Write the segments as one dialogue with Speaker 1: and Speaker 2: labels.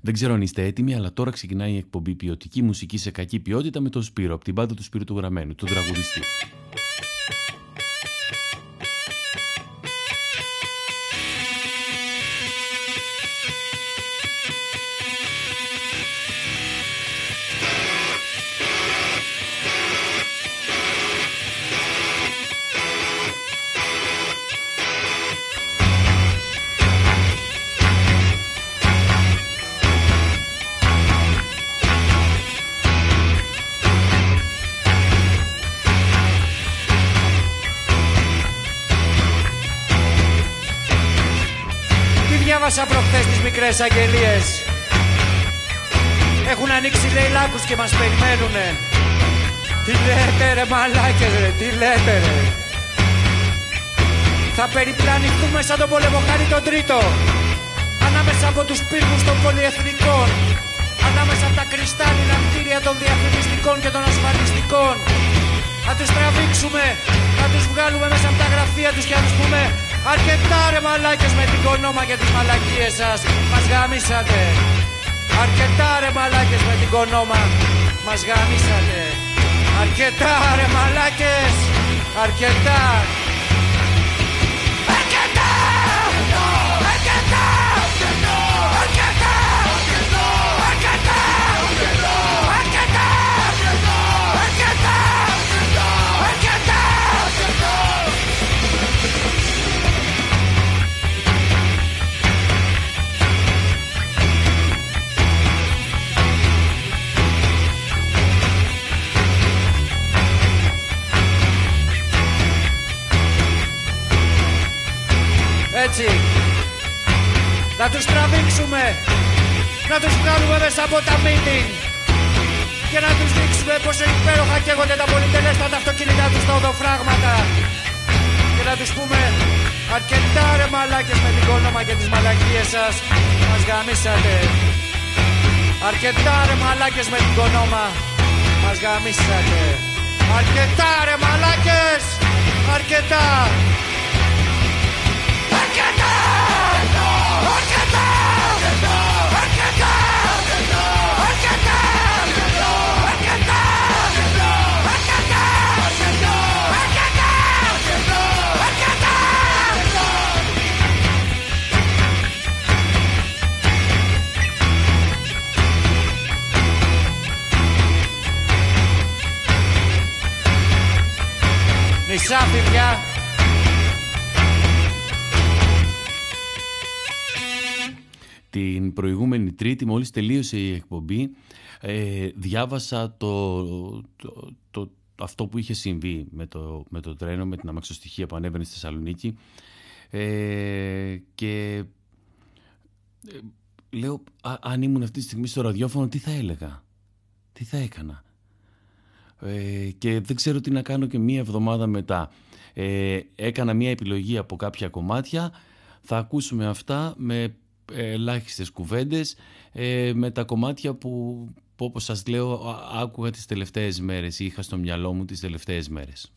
Speaker 1: Δεν ξέρω αν είστε έτοιμοι, αλλά τώρα ξεκινάει η εκπομπή ποιοτική μουσική σε κακή ποιότητα με τον Σπύρο, από την πάντα του Σπύρου του Γραμμένου, τον τραγουδιστή.
Speaker 2: Αγγελίες Έχουν ανοίξει λέει λάκους και μας περιμένουνε. Τι λέτε ρε μαλάκες ρε, τι λέτε ρε. Θα περιπλανηθούμε σαν τον πολεμοχάρη τον τρίτο. Ανάμεσα από τους πύργους των πολυεθνικών. Ανάμεσα από τα κρυστάλλινα κτίρια των διαφημιστικών και των ασφαλιστικών. Θα τους τραβήξουμε, θα τους βγάλουμε μέσα από τα γραφεία τους και θα τους πούμε Αρκετά ρε μαλάκες με την κονόμα και τις μαλακίες σας. Μας γαμίσατε Αρκετά ρε μαλάκες με την κονόμα. Μας γαμίσατε Αρκετά ρε μαλάκες. Αρκετά Έτσι. Να τους τραβήξουμε. Να τους βγάλουμε μέσα από τα meeting. Και να τους δείξουμε πόσο υπέροχα καίγονται τα πολυτελέστατα αυτοκίνητα τους στα οδοφράγματα. Και να τους πούμε αρκετά ρε μαλάκες με την κόνομα και τις μαλακίες σας. Μας γαμίσατε. Αρκετά ρε μαλάκες με την κονόμα Μας γαμίσατε Αρκετά ρε μαλάκες Αρκετά Μισά παιδιά
Speaker 1: Την προηγούμενη Τρίτη, μόλις τελείωσε η εκπομπή, ε, διάβασα το, το, αυτό που είχε συμβεί με το, με το τρένο, με την αμαξοστοιχεία που ανέβαινε στη Θεσσαλονίκη ε, και ε, λέω αν ήμουν αυτή τη στιγμή στο ραδιόφωνο τι θα έλεγα, τι θα έκανα; Ε, και δεν ξέρω τι να κάνω και μία εβδομάδα μετά. Ε, έκανα μία επιλογή από κάποια κομμάτια, θα ακούσουμε αυτά με ελάχιστες κουβέντες ε, με τα κομμάτια που, που όπως σας λέω άκουγα τις τελευταίες μέρες ή είχα στο μυαλό μου τις τελευταίες μέρες.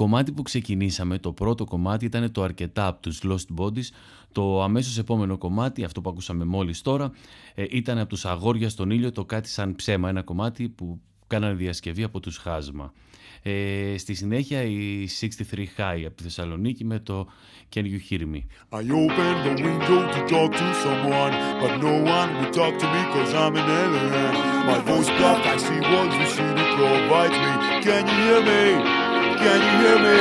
Speaker 1: Κομμάτι που ξεκινήσαμε, το πρώτο κομμάτι ήταν το αρκετά από τους Lost Bodies. Το αμέσως επόμενο κομμάτι, αυτό που ακούσαμε μόλις τώρα, ε, ήταν από τους Αγόρια στον ήλιο, το κάτι σαν ψέμα, ένα κομμάτι που κάνανε διασκευή από τους Χάσμα. Ε, στη συνέχεια η 63 High από τη Θεσσαλονίκη με το Can You Hear Me;
Speaker 3: I opened the window to talk to someone, but no one would talk to me cause I'm an alien. My voice blocked, I see walls, you see the provides me. Can you hear me? Can you hear me?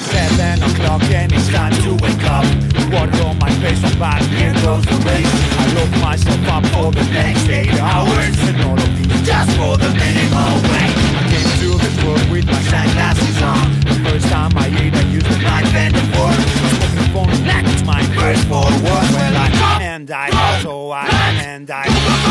Speaker 4: Seven o'clock and it's time to wake up. Water on my face, I'm back, here goes the race. I lock myself up for the next eight hours. And all of these just for the minimal wage. I came to this world with my sunglasses on. The first time I ate, I used a knife and a fork. I spoke the phone like it's my first four words. Well, I and I, so I and I.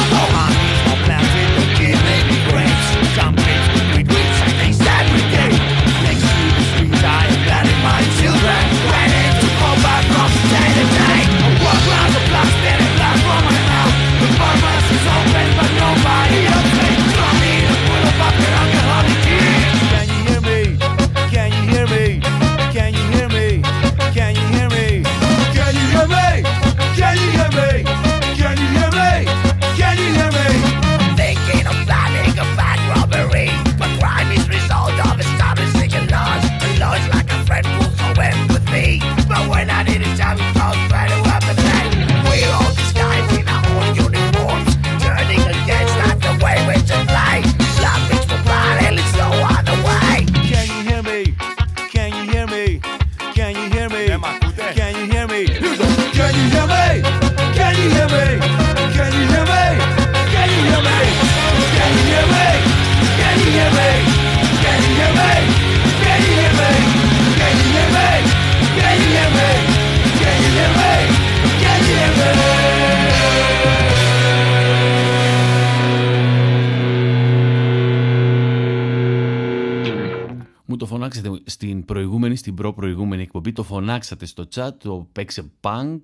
Speaker 1: εκπομπή, το φωνάξατε στο chat, το παίξε punk.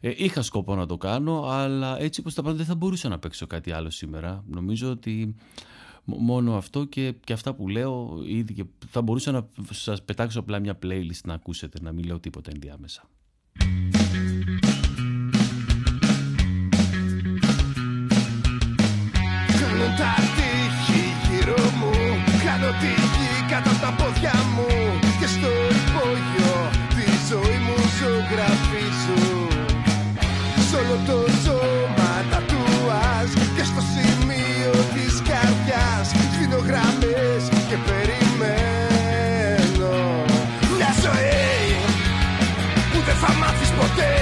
Speaker 1: Ε, είχα σκοπό να το κάνω, αλλά έτσι όπως τα πράγματα δεν θα μπορούσα να παίξω κάτι άλλο σήμερα. Νομίζω ότι μόνο αυτό και, και αυτά που λέω ήδη και θα μπορούσα να σας πετάξω απλά μια playlist να ακούσετε, να μην λέω τίποτα ενδιάμεσα.
Speaker 5: Κάνουν τα τείχη γύρω μου Κάνω τη γη κάτω από τα πόδια μου Και στο υπόγειο τη ζωή μου ζωγραφίζω Σ' όλο το σώμα τατουάζ Και στο σημείο της καρδιάς Σβήνω γραμμές και περιμένω. Μια ζωή που δεν θα μάθεις ποτέ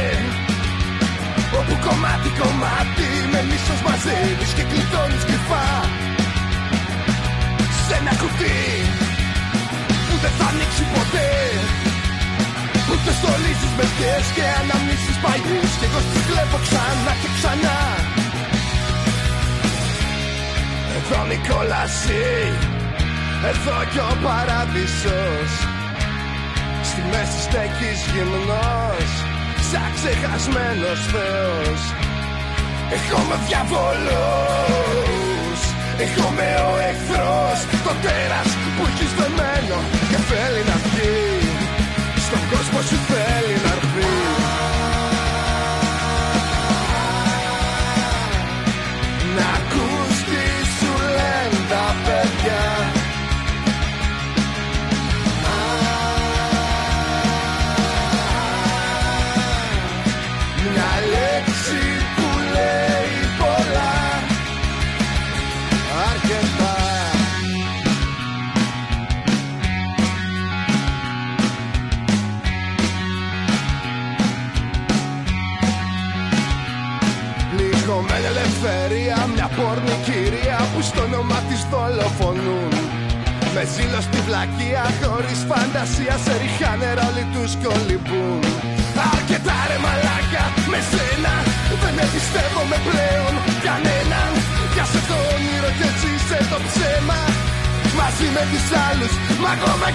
Speaker 5: Όπου κομμάτι κομμάτι με μίσος μαζεύεις και κλειδώνεις κρυφά. Σε ένα κουτί που δεν θα ανοίξει ποτέ Ούτε στολίζεις με σκιές και αναμνήσεις παλιούς Και εγώ στις βλέπω ξανά και ξανά. Εδώ Νικόλαση, εδώ κι ο παράδεισος. Στη μέση στέκεις γυμνός Σαν ξεχασμένος Θεός. Έχω με διαβολούς Έχω με ο εχθρός. Το τέρας που έχεις δεμένο Και θέλει να βγει Στον κόσμο σου θέλει να δολοφονούν με ζήλο στη βλακεία χωρίς φαντασία σε ριχά νερά όλοι τους κολυμπούν Αρκετά ρε μαλάκα με σένα Δεν εμπιστεύομαι πλέον κανέναν Πιάσε το όνειρο και ζήσε το ψέμα. Μαζί με τους άλλους μα εγώ με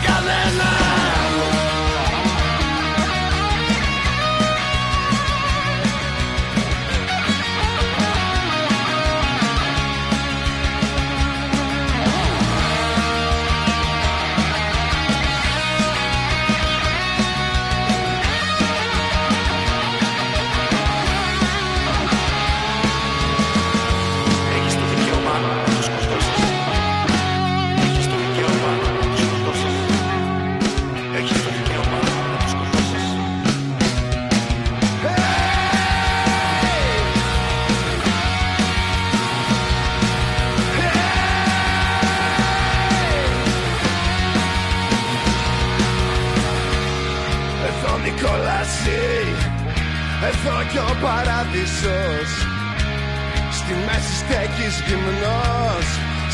Speaker 5: γυμνός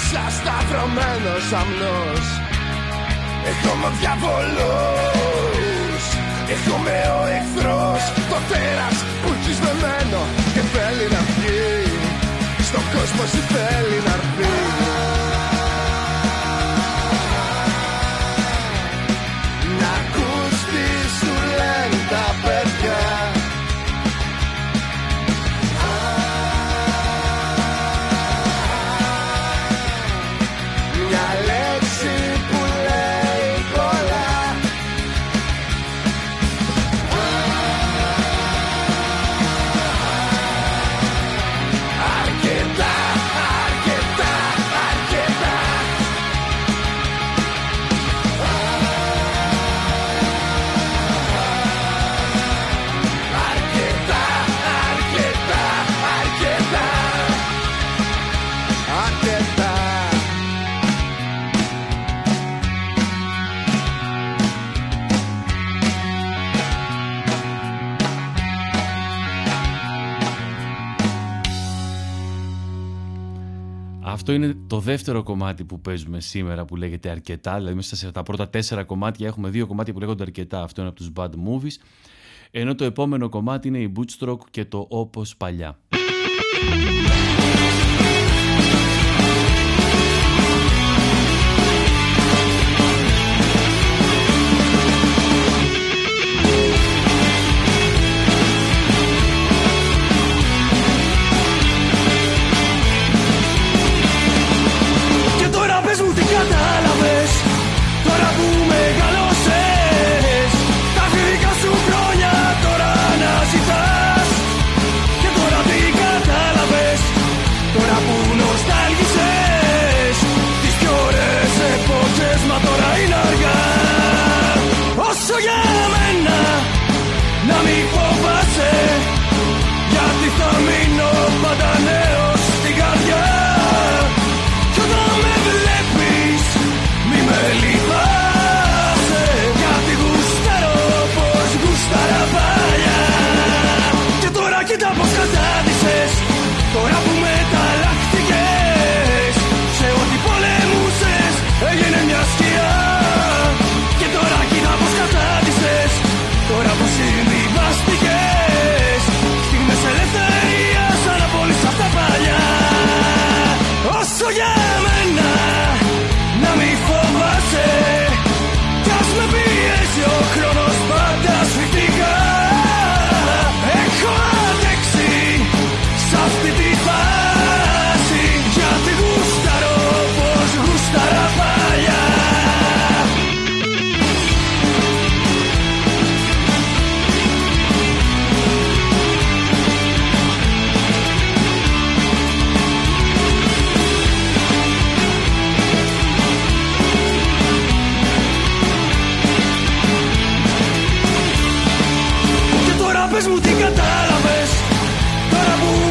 Speaker 5: Σαν σταυρωμένος αμνός. Έχω με διαβολούς Έχω με ο εχθρός. Το τέρας που έχεις δεμένο Και θέλει να βγει Στον κόσμο σου θέλει να έρθει
Speaker 1: Αυτό είναι το δεύτερο κομμάτι που παίζουμε σήμερα που λέγεται αρκετά. Δηλαδή, μέσα σε τα πρώτα τέσσερα κομμάτια έχουμε δύο κομμάτια που λέγονται αρκετά. Αυτό είναι από τους Bad Movies. Ενώ το επόμενο κομμάτι είναι η Bootstroke και το Όπως Παλιά.
Speaker 6: Fes-m'ho dir la més, per
Speaker 7: avui.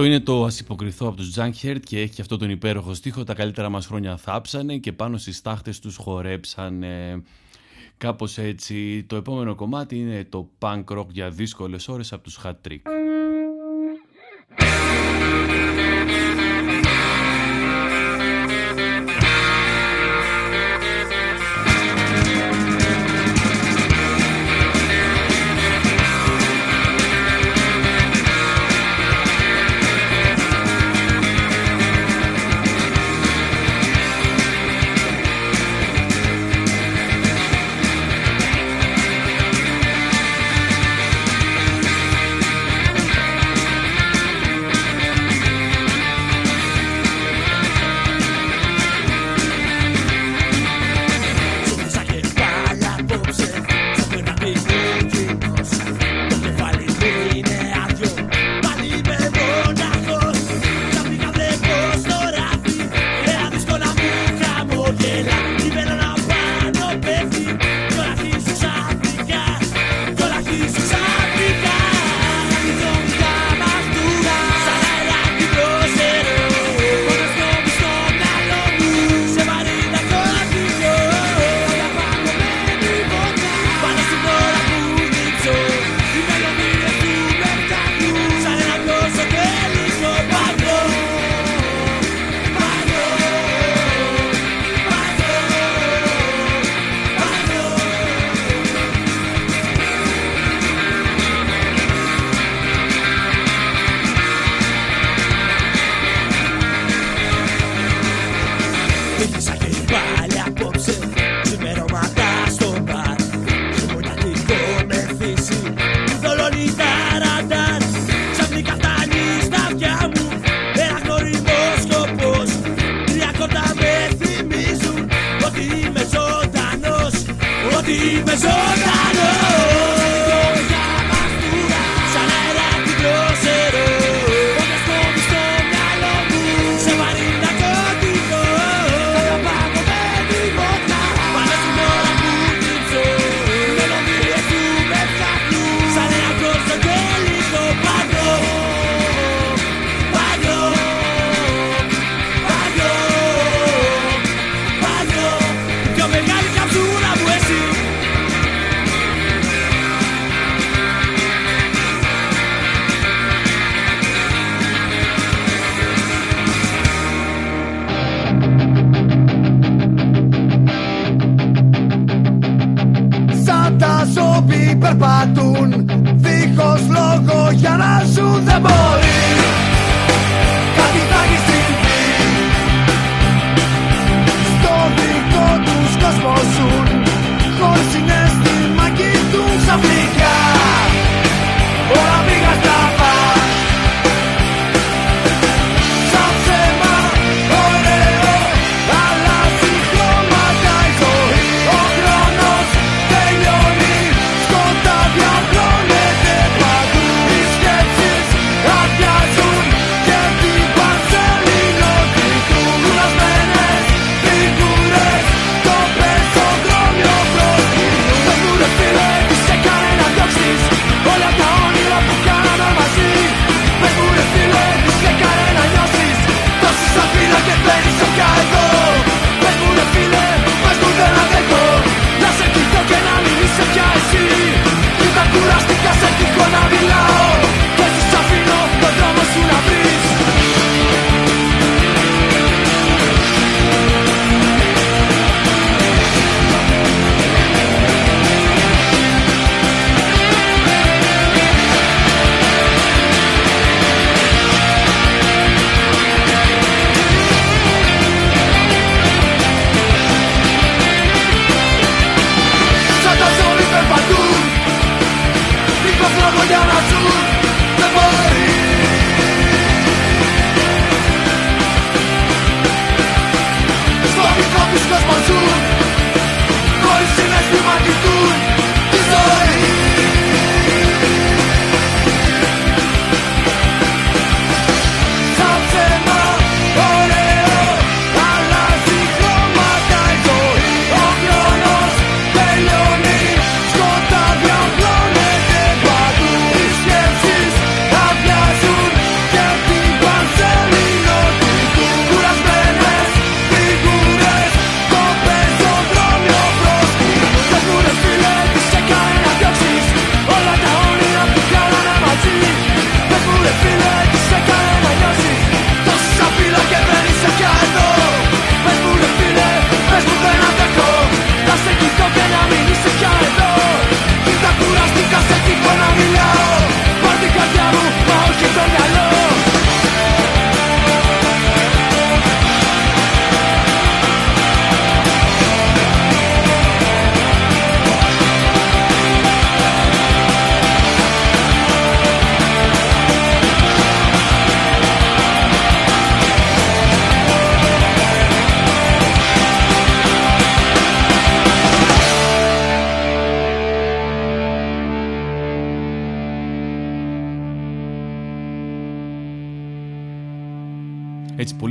Speaker 7: Αυτό είναι το ασυποκριθό από τους Junkhead και έχει αυτό τον υπέροχο στίχο «Τα καλύτερα μας χρόνια θάψανε και πάνω στις τάχτες τους χορέψανε». Κάπως έτσι, το επόμενο κομμάτι είναι το punk rock για δύσκολες ώρες από τους Hat Trick.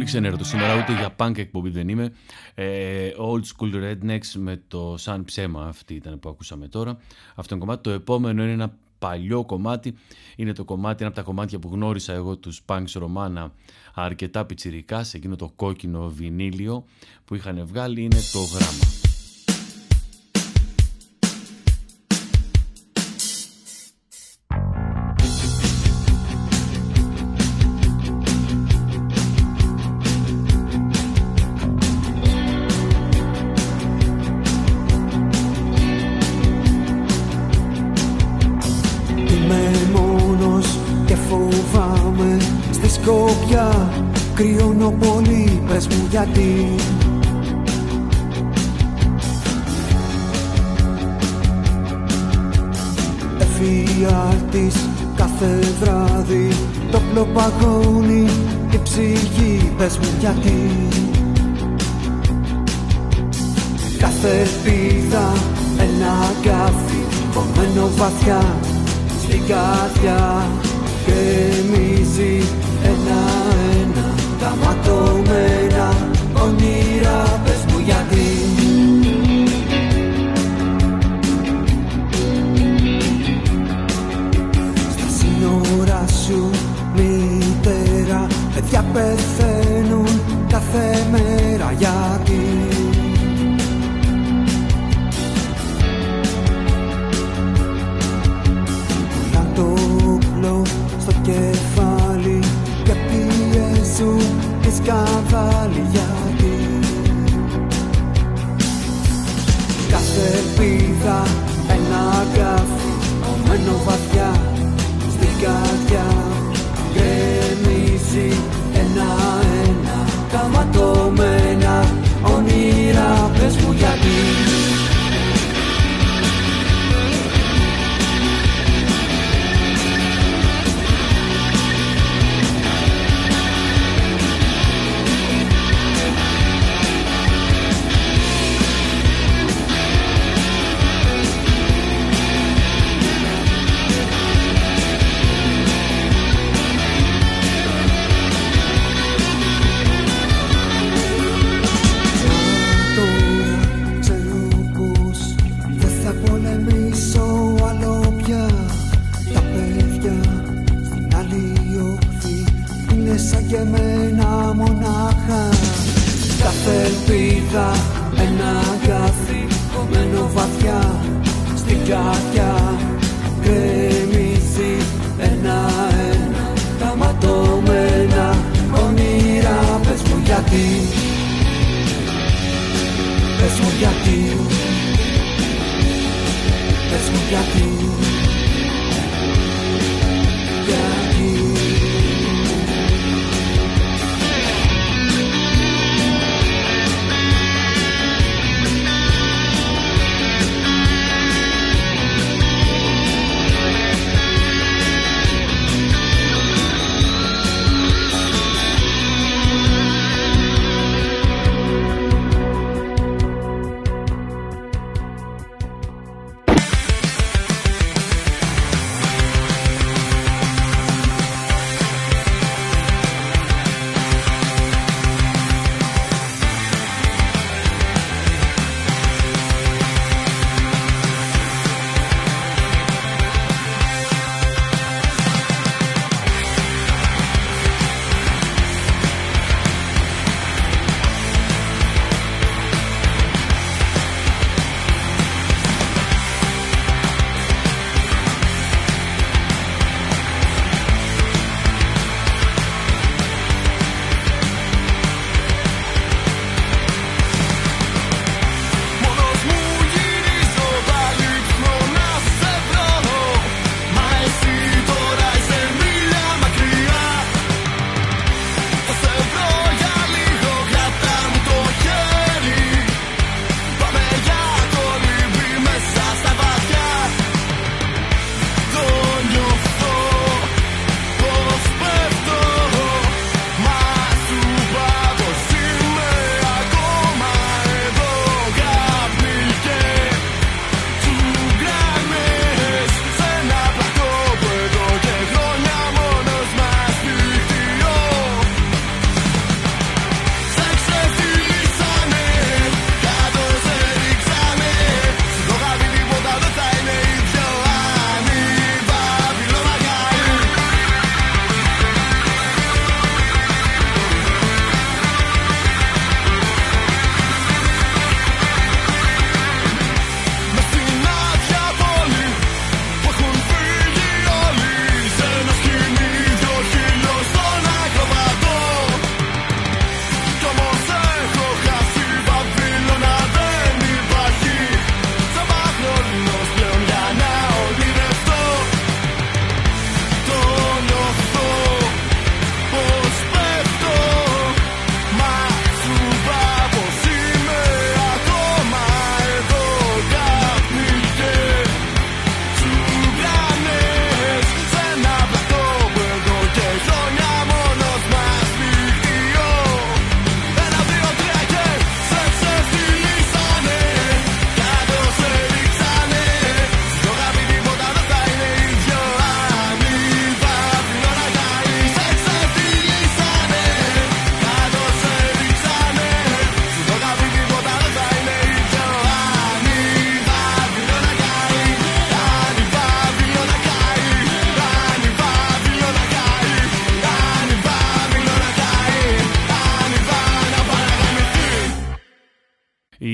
Speaker 1: Έτσι πολύ ξενέρωτο σήμερα, ούτε για punk εκπομπή δεν είμαι. Ε, old School Rednecks με το Σαν Ψέμα, αυτή ήταν που ακούσαμε τώρα. Αυτό είναι κομμάτι. Το επόμενο είναι ένα παλιό κομμάτι. Είναι το κομμάτι, ένα από τα κομμάτια που γνώρισα εγώ τους punks Ρωμάνα αρκετά πιτσιρικά σε εκείνο το κόκκινο βινίλιο που είχαν βγάλει είναι το γράμμα.
Speaker 8: Γιατί. Εφιάλτης κάθε βράδυ το πλοπαγόνι η ψυχή πες μου γιατί. Κάθε ελπίδα ένα καφί κομμένο βαθιά στην καρδιά γεμίζει ένα-ένα τα ματωμένα όνειρα πες μου γιατί. Στα σύνορα σου μητέρα παιδιά πεθαίνουν κάθε μέρα γιατί πιέζουν σκανδάλι γιατί Κάθε ελπίδα ένα καφί κομμένο βαθιά στην καρδιά. Γκρεμίζει ένα-ένα τα ματωμένα όνειρα πες μου γιατί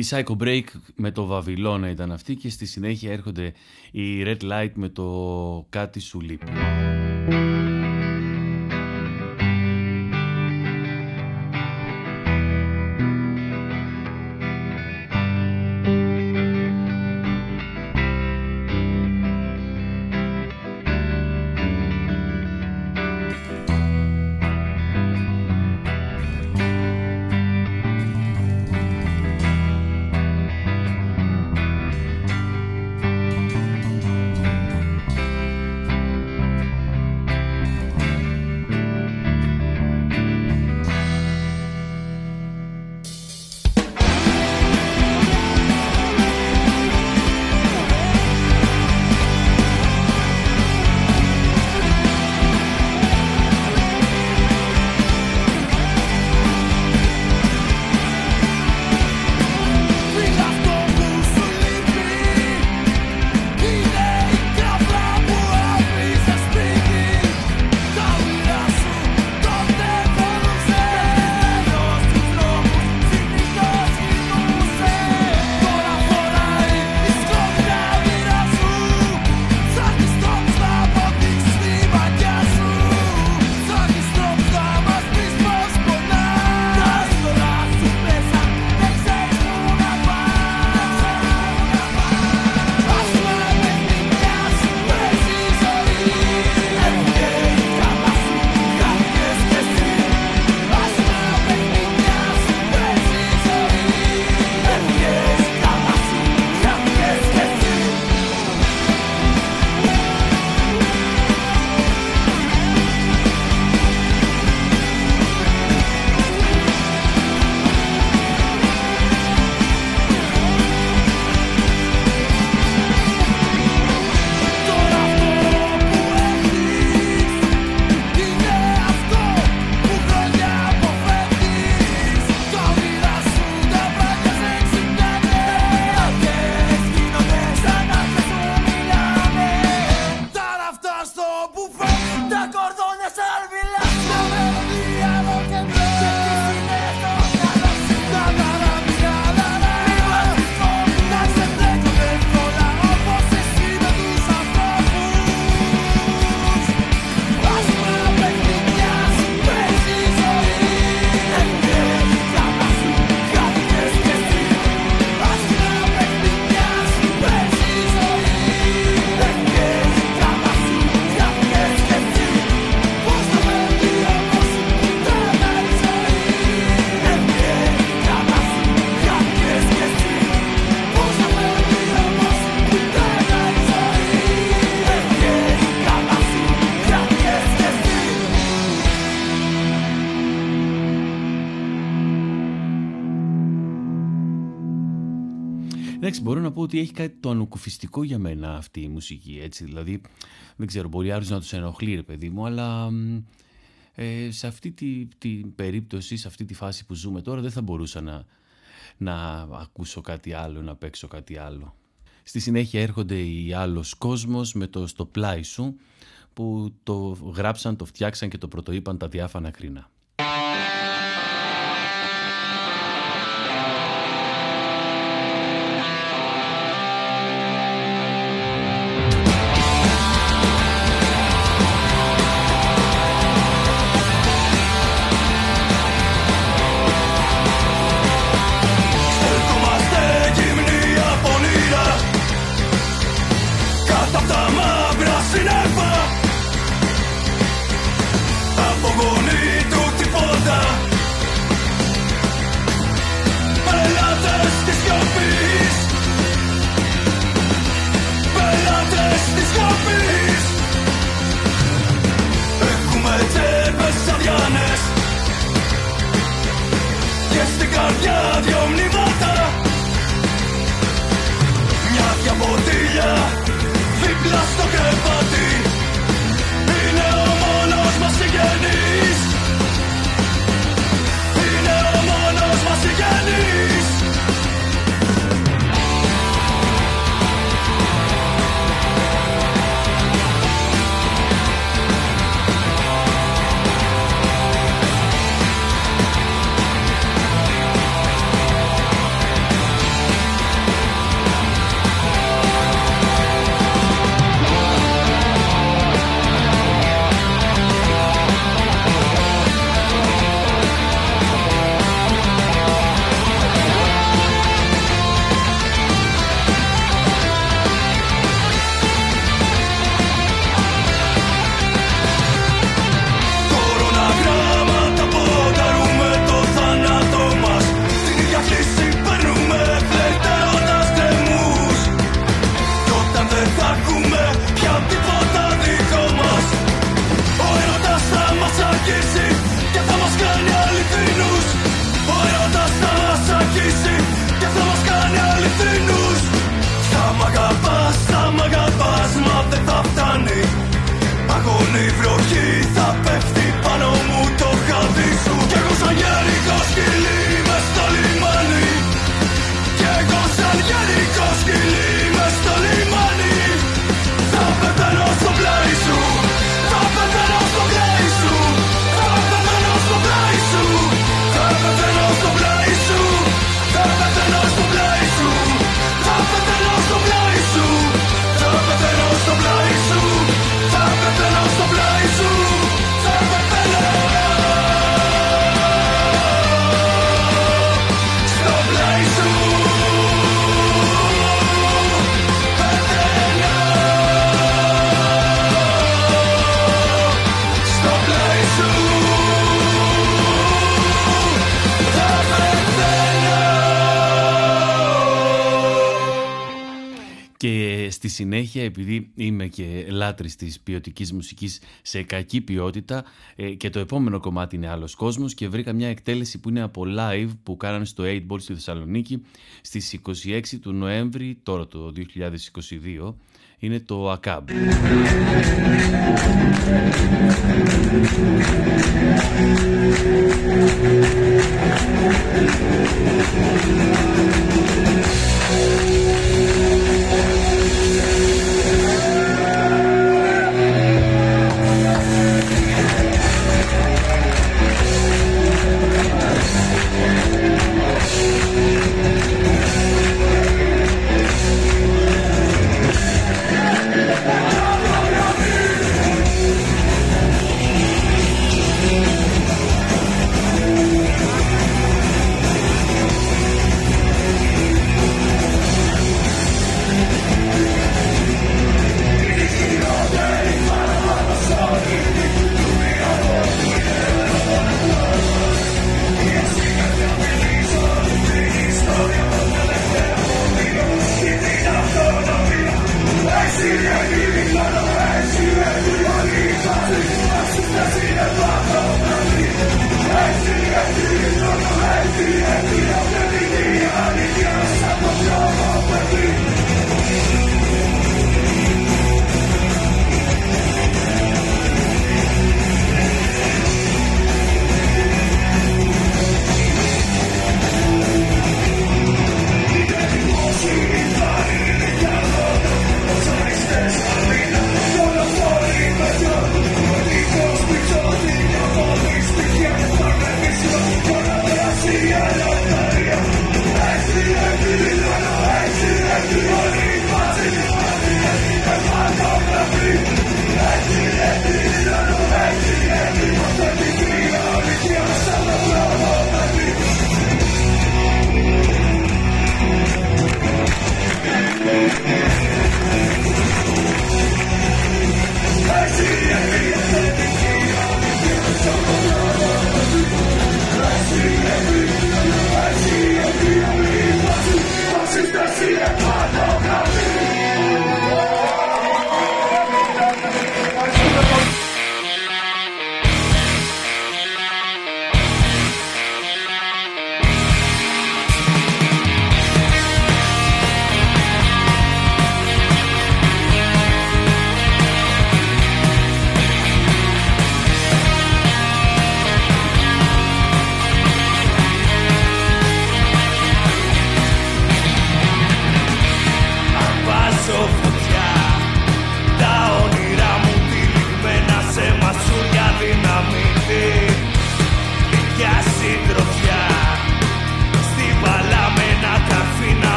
Speaker 7: Η Psycho Break με το Βαβυλώνα ήταν αυτή και στη συνέχεια έρχονται οι Red Light με το Κάτι σου λείπει. Ότι έχει κάτι το ανοκουφιστικό για μένα αυτή η μουσική, έτσι. Δηλαδή, δεν ξέρω, μπορεί άλλους να τους ενοχλεί, ρε παιδί μου, αλλά ε, σε αυτή την τη περίπτωση, σε αυτή τη φάση που ζούμε τώρα, δεν θα μπορούσα να, να ακούσω κάτι άλλο, να παίξω κάτι άλλο. Στη συνέχεια έρχονται οι άλλος κόσμος με το «Στο πλάι σου» που το γράψαν, το φτιάξαν και το πρωτοείπαν τα διάφανα κρίνα. Love you.
Speaker 1: συνέχεια, επειδή είμαι και λάτρης της ποιοτικής μουσικής σε κακή ποιότητα ε, και το επόμενο κομμάτι είναι άλλος κόσμος και βρήκα μια εκτέλεση που είναι από live που κάνανε στο 8 Ball στη Θεσσαλονίκη στις 26 του Νοέμβρη τώρα το 2022 είναι το ACAB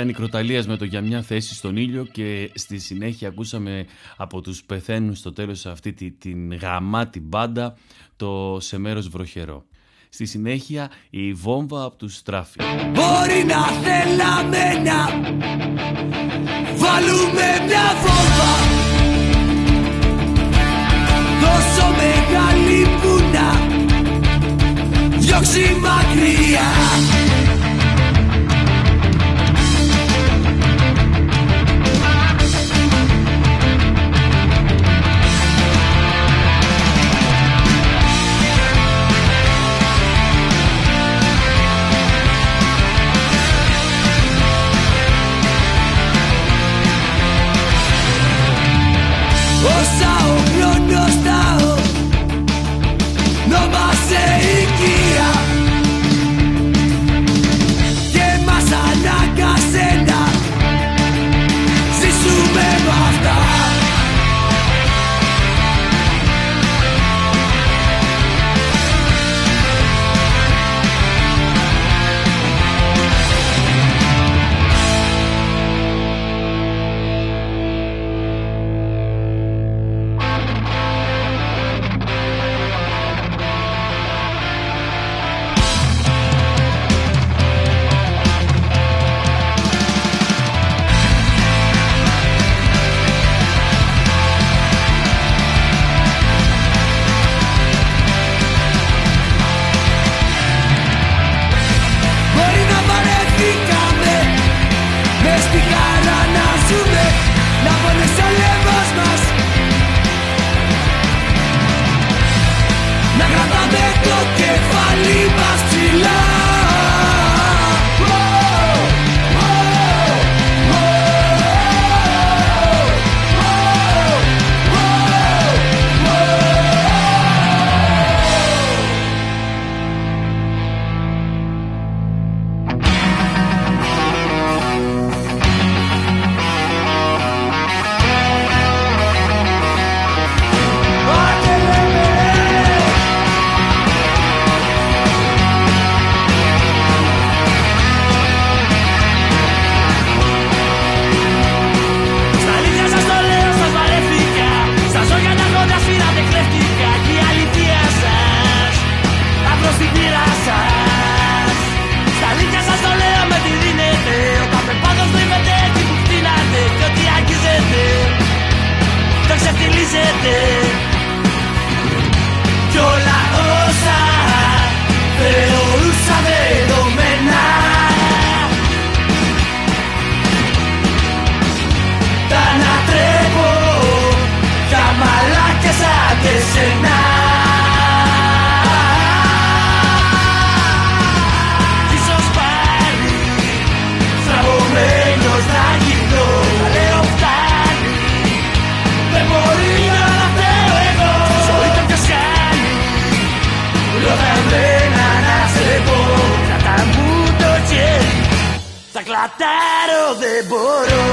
Speaker 1: Ήταν η Κροταλίας με το για μια θέση στον ήλιο και στη συνέχεια ακούσαμε από τους πεθαίνουν στο τέλος αυτή τη, την γαμάτη μπάντα το «Σε μέρος βροχερό». Στη συνέχεια η βόμβα από τους Στράφη.
Speaker 7: Μπορεί να θέλαμε να βάλουμε μια βόμβα τόσο μεγάλη που να διώξει μακριά Το δεν μπορώ.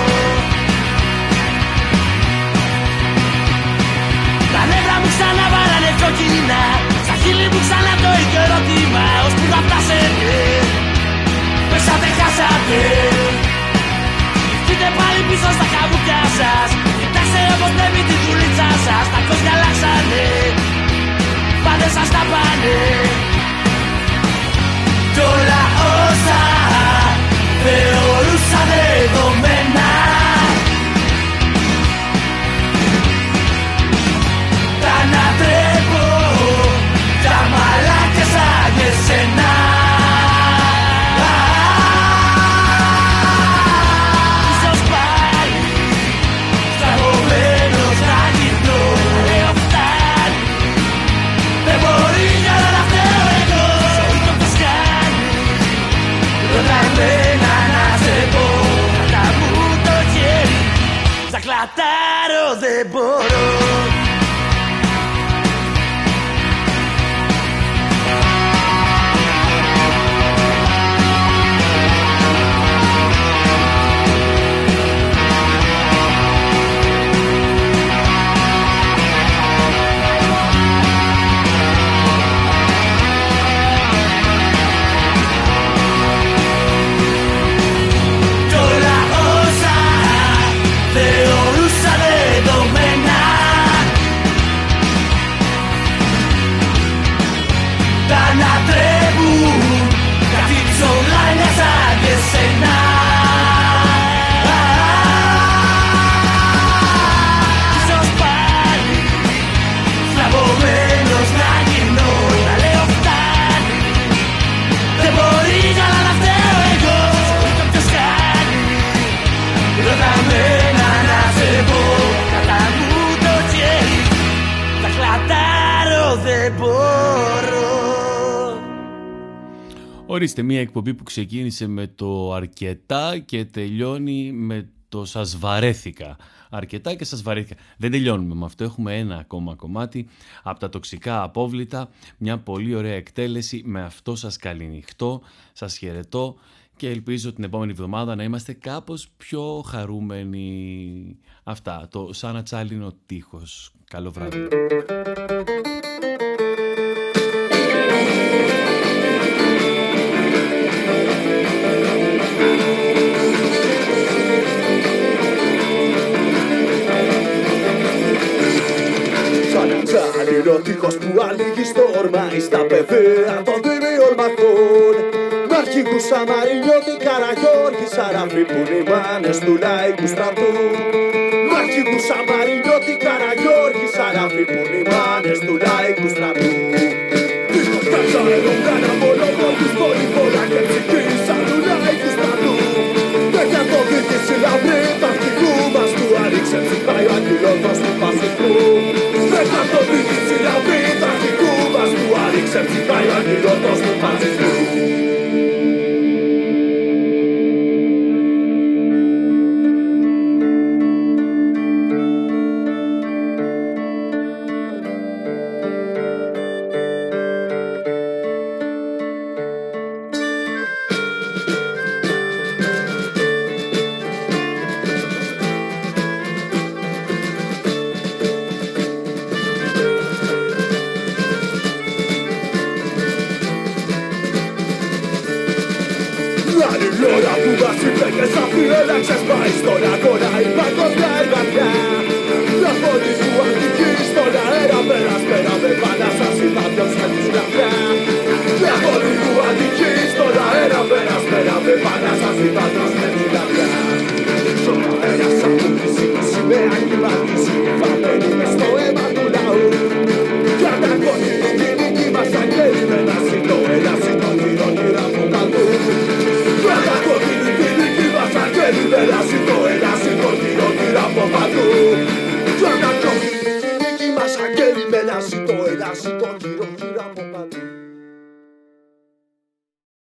Speaker 7: Τα νεύρα μου ξανά βαράνε κόκκινα Στα χείλη μου ξανά το ίδιο ερώτημα Ως που θα φτάσετε Πέσατε, χάσατε. Φύγετε πάλι πίσω στα καβούκια σας Κοιτάξτε όπως νεύει τη δουλίτσα σας Τα κόσμια αλλάξανε Πάντε σας τα πάνε. Κι όλα όσα θεωρούσα δεδομένα. Τα ανατρέπω Τα μαλάκες σαν και σένα Ίσως πάλι Στραβωμένος να γυρνώ. Λέω φτάνει. Δεν μπορεί για να φταίω εγώ Ζωή το ποιος κάνει Θα κλατάρω δεν
Speaker 1: Ορίστε, μια εκπομπή που ξεκίνησε με το αρκετά και τελειώνει με το σας βαρέθηκα. Αρκετά και σας βαρέθηκα. Δεν τελειώνουμε με αυτό. Έχουμε ένα ακόμα κομμάτι από τα τοξικά απόβλητα. Μια πολύ ωραία εκτέλεση. Με αυτό σας καληνυχτώ. Σας χαιρετώ και ελπίζω την επόμενη εβδομάδα να είμαστε κάπως πιο χαρούμενοι. Αυτά. Το σαν ατσάλινο τείχος. Καλό βράδυ.
Speaker 5: Σαν ατσάλινο τείχος που ανοίγει στο όρμα στα παιδεία των δημιουργών μαθών Μ' αρχηγούς Σαμαρινιώτη, Καραγιώργη, Σαράφη που είναι οι μάνες του λαϊκού στρατού. Μ' αρχηγούς Σαμαρινιώτη, Καραγιώργη, Σαράφη που είναι οι μάνες του λαϊκού στρατού. Τείχος κατσαρένο, κάνα μόνο τους δορυφόρα και ψυχή σαν του λαϊκού στρατού. Δεν για το δίκηση λαμπρή του αρχηγού μας του άνοιξε ψυχάει ο αγγυλότος του φασιστού Δεν για το δίκηση λαμπρή του αρχηγού μας του. Άνοιξε ψυχάει ο αγγυλότος του φασιστού